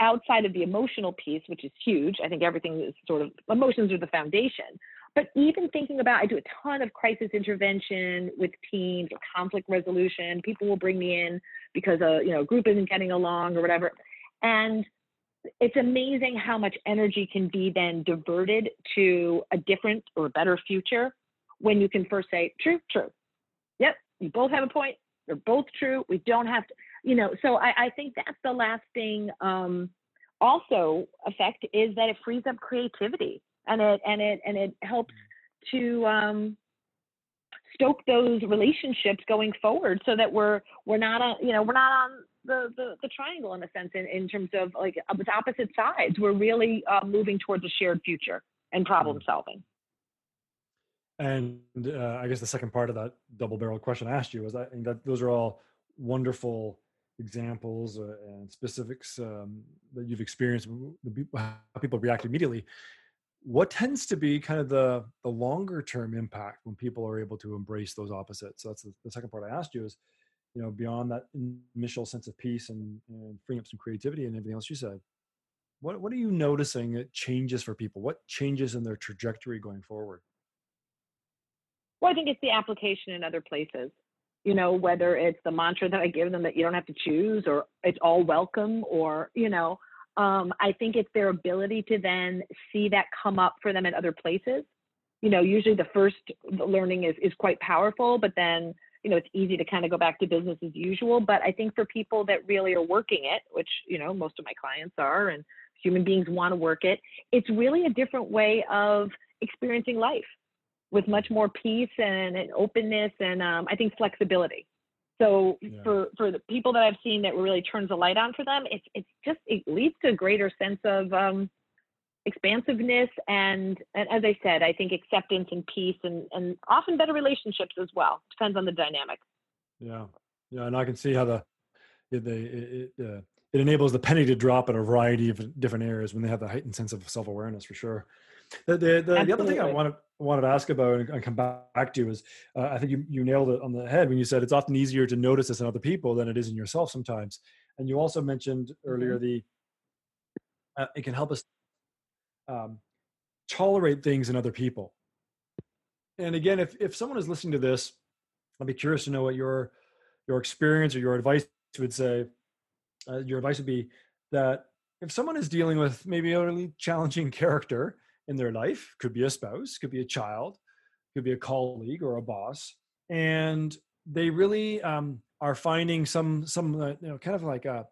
[SPEAKER 2] outside of the emotional piece, which is huge, I think everything is sort of emotions are the foundation. But even thinking about, I do a ton of crisis intervention with teams or conflict resolution. People will bring me in because a you know group isn't getting along or whatever, and it's amazing how much energy can be then diverted to a different or a better future when you can first say true, true. Yep, you both have a point. They're both true. We don't have to you know, so I, I think that's the lasting um, also effect is that it frees up creativity and it and it and it helps to um, stoke those relationships going forward so that we're we're not on you know we're not on the, the, the triangle in a sense in, in terms of like with opposite sides we're really uh, moving towards a shared future and problem mm-hmm. solving
[SPEAKER 1] and uh, i guess the second part of that double barrel question i asked you was that, that those are all wonderful examples uh, and specifics um, that you've experienced, how people react immediately. What tends to be kind of the the longer term impact when people are able to embrace those opposites? So that's the, the second part I asked you is, you know, beyond that initial sense of peace and, and freeing up some creativity and everything else you said. What what are you noticing that changes for people? What changes in their trajectory going forward?
[SPEAKER 2] Well, I think it's the application in other places you know, whether it's the mantra that I give them that you don't have to choose or it's all welcome or, you know, um, I think it's their ability to then see that come up for them in other places. You know, usually the first learning is, is quite powerful, but then, you know, it's easy to kind of go back to business as usual. But I think for people that really are working it, which, you know, most of my clients are and human beings want to work it, it's really a different way of experiencing life with much more peace and, and openness and um, I think flexibility. So yeah. for for the people that I've seen that really turns the light on for them, it's it's just it leads to a greater sense of um, expansiveness and, and as I said, I think acceptance and peace and and often better relationships as well. Depends on the dynamic.
[SPEAKER 1] Yeah, yeah, and I can see how the it, it, it, uh, it enables the penny to drop in a variety of different areas when they have the heightened sense of self awareness for sure. The, the, the, the, other thing I wanted wanted to ask about and, come back to is uh, I think you, you nailed it on the head when you said it's often easier to notice this in other people than it is in yourself sometimes. And you also mentioned earlier mm-hmm. the uh, it can help us um, tolerate things in other people. And again, if if someone is listening to this, I'd be curious to know what your your experience or your advice would say. Uh, your advice would be that if someone is dealing with maybe a really challenging character in their life could be a spouse could be a child could be a colleague or a boss and they really um, are finding some some uh, you know kind of like a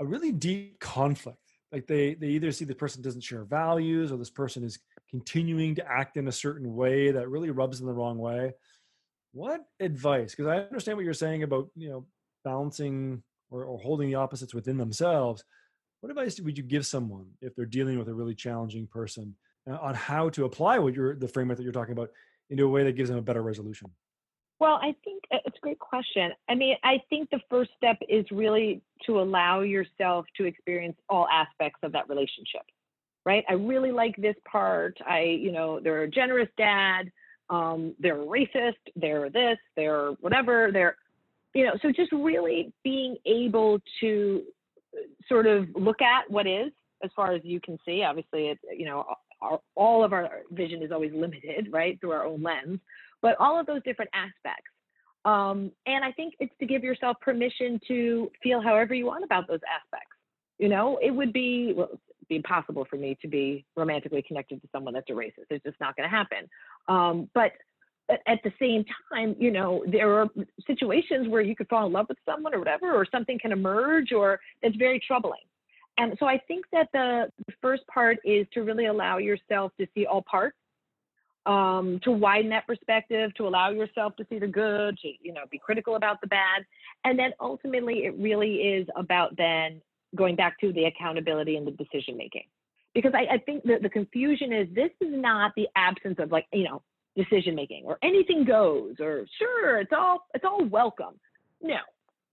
[SPEAKER 1] a really deep conflict like they they either see the person doesn't share values or this person is continuing to act in a certain way that really rubs them the wrong way. What advice? Because i understand what you're saying about you know balancing or, or holding the opposites within themselves. What advice would you give someone if they're dealing with a really challenging person uh, on how to apply what you're the framework that you're talking about into a way that gives them a better resolution?
[SPEAKER 2] Well, I think uh, it's a great question. I mean, I think the first step is really to allow yourself to experience all aspects of that relationship, right? I really like this part. I, you know, they're a generous dad. Um, they're racist. They're this. They're whatever. They're you know, so just really being able to uh, sort of look at what is as far as you can see. Obviously, it's, you know, our, all of our vision is always limited, right, through our own lens, but all of those different aspects. Um, and I think it's to give yourself permission to feel however you want about those aspects. You know, it would be, well, be impossible for me to be romantically connected to someone that's a racist. It's just not going to happen. Um, but at the same time, you know, there are situations where you could fall in love with someone or whatever, or something can emerge, or that's very troubling. And so I think that the first part is to really allow yourself to see all parts, um, to widen that perspective, to allow yourself to see the good, to you know, be critical about the bad, and then ultimately it really is about then going back to the accountability and the decision making. Because I, I think that the confusion is this is not the absence of like, you know, decision making or anything goes or sure, it's all it's all welcome. No.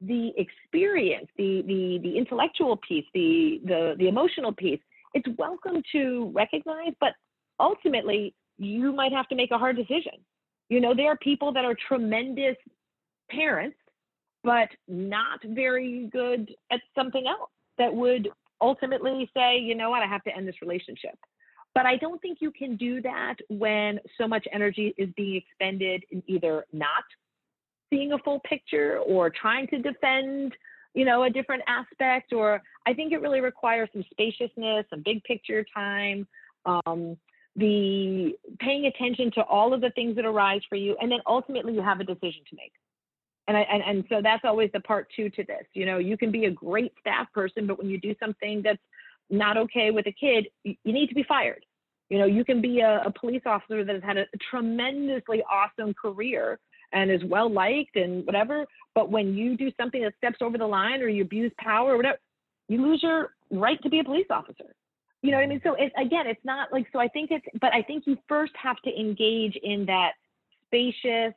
[SPEAKER 2] The experience, the the the intellectual piece, the the the emotional piece, it's welcome to recognize, but ultimately you might have to make a hard decision. You know, there are people that are tremendous parents, but not very good at something else that would ultimately say, you know what, I have to end this relationship. But I don't think you can do that when so much energy is being expended in either not seeing a full picture or trying to defend, you know, a different aspect. Or I think it really requires some spaciousness, some big picture time, um, the paying attention to all of the things that arise for you, and then ultimately you have a decision to make. And, I, and and so that's always the part two to this. You know, you can be a great staff person, but when you do something that's not okay with a kid, you, need to be fired. You know, you can be a, a police officer that has had a tremendously awesome career and is well liked and whatever, but when you do something that steps over the line or you abuse power or whatever, you lose your right to be a police officer. You know what I mean? So it, again, it's not like so. I think it's, but I think you first have to engage in that spacious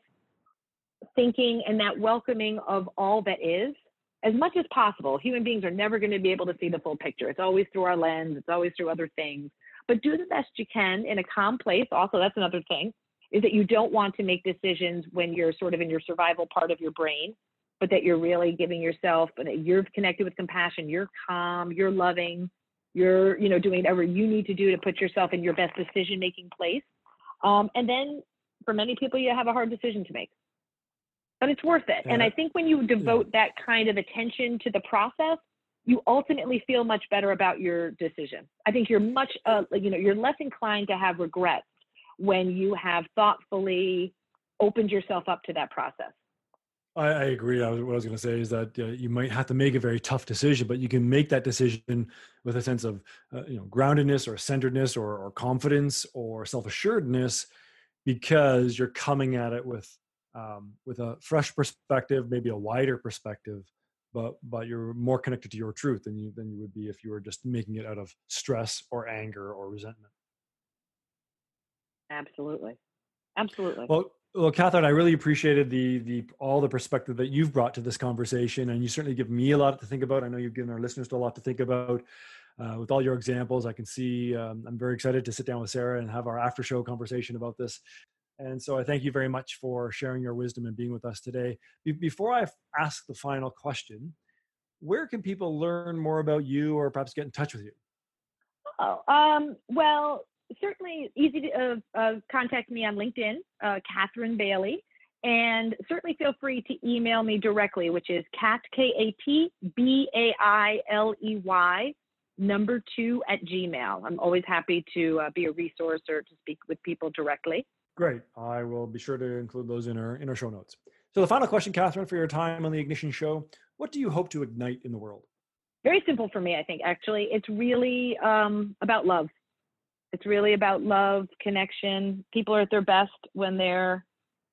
[SPEAKER 2] thinking and that welcoming of all that is as much as possible. Human beings are never going to be able to see the full picture. It's always through our lens, it's always through other things. But do the best you can in a calm place. Also, that's another thing is that you don't want to make decisions when you're sort of in your survival part of your brain, but that you're really giving yourself, that you're connected with compassion, you're calm, you're loving, you're, you know, doing whatever you need to do to put yourself in your best decision making place. Um, and then for many people, you have a hard decision to make but it's worth it. And I think when you devote yeah. that kind of attention to the process, you ultimately feel much better about your decision. I think you're much, uh, you know, you're less inclined to have regrets when you have thoughtfully opened yourself up to that process.
[SPEAKER 1] I, I agree. I was, what I was going to say is that uh, you might have to make a very tough decision, but you can make that decision with a sense of, uh, you know, groundedness or centeredness or, or confidence or self assuredness because you're coming at it with um, with a fresh perspective, maybe a wider perspective, but but you're more connected to your truth than you than you would be if you were just making it out of stress or anger or resentment.
[SPEAKER 2] Absolutely, absolutely.
[SPEAKER 1] Well, well, Katherine, I really appreciated the the all the perspective that you've brought to this conversation, and you certainly give me a lot to think about. I know you've given our listeners a lot to think about. Uh, with all your examples, I can see um, I'm very excited to sit down with Sarah and have our after show conversation about this. And so I thank you very much for sharing your wisdom and being with us today. Be- before I ask the final question, where can people learn more about you or perhaps get in touch with you?
[SPEAKER 2] Oh, um, well, certainly easy to uh, uh, contact me on LinkedIn, uh, Katherine Bailey. And certainly feel free to email me directly, which is cat, K A T B A I L E Y, number two at Gmail. I'm always happy to uh, be a resource or to speak with people directly.
[SPEAKER 1] Great. I will be sure to include those in our in our show notes. So the final question, Katherine, for your time on the Ignition Show, what do you hope to ignite in the world?
[SPEAKER 2] Very simple for me, I think. Actually, it's really um, about love. It's really about love, connection. People are at their best when they're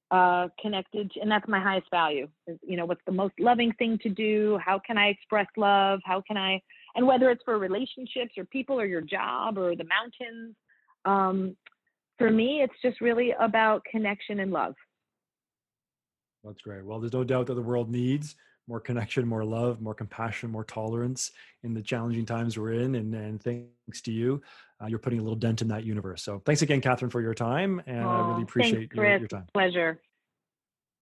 [SPEAKER 2] uh, connected, and that's my highest value. Is, you know, what's the most loving thing to do? How can I express love? How can I? And whether it's for relationships or people or your job or the mountains, um, for me, it's just really about connection and love.
[SPEAKER 1] That's great. Well, there's no doubt that the world needs more connection, more love, more compassion, more tolerance in the challenging times we're in. And, and thanks to you, uh, you're putting a little dent in that universe. So thanks again, Katherine, for your time. And I really appreciate
[SPEAKER 2] thanks,
[SPEAKER 1] your, your time.
[SPEAKER 2] Pleasure.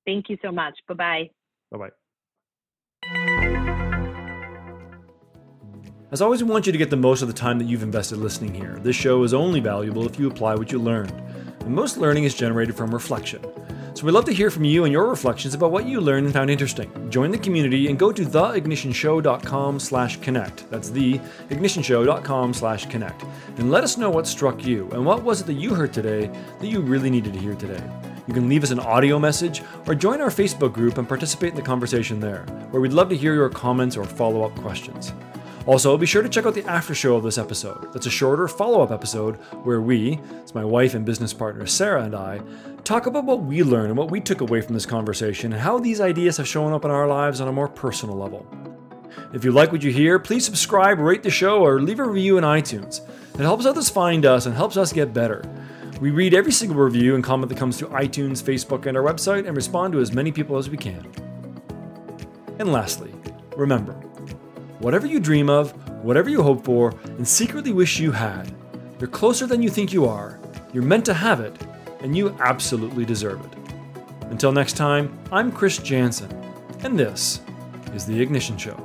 [SPEAKER 2] Thank you so much. Bye bye.
[SPEAKER 1] Bye bye. As always, we want you to get the most of the time that you've invested listening here. This show is only valuable if you apply what you learned. And most learning is generated from reflection. So we'd love to hear from you and your reflections about what you learned and found interesting. Join the community and go to theignitionshow.com slash connect. That's theignitionshow.com slash connect. And let us know what struck you and what was it that you heard today that you really needed to hear today. You can leave us an audio message or join our Facebook group and participate in the conversation there, where we'd love to hear your comments or follow up questions. Also, be sure to check out the after show of this episode. That's a shorter follow up episode where we, it's my wife and business partner Sarah and I, talk about what we learned and what we took away from this conversation and how these ideas have shown up in our lives on a more personal level. If you like what you hear, please subscribe, rate the show, or leave a review in iTunes. It helps others find us and helps us get better. We read every single review and comment that comes through iTunes, Facebook, and our website and respond to as many people as we can. And lastly, remember, Whatever you dream of, whatever you hope for, and secretly wish you had, you're closer than you think you are, you're meant to have it, and you absolutely deserve it. Until next time, I'm Chris Jansen, and this is The Ignition Show.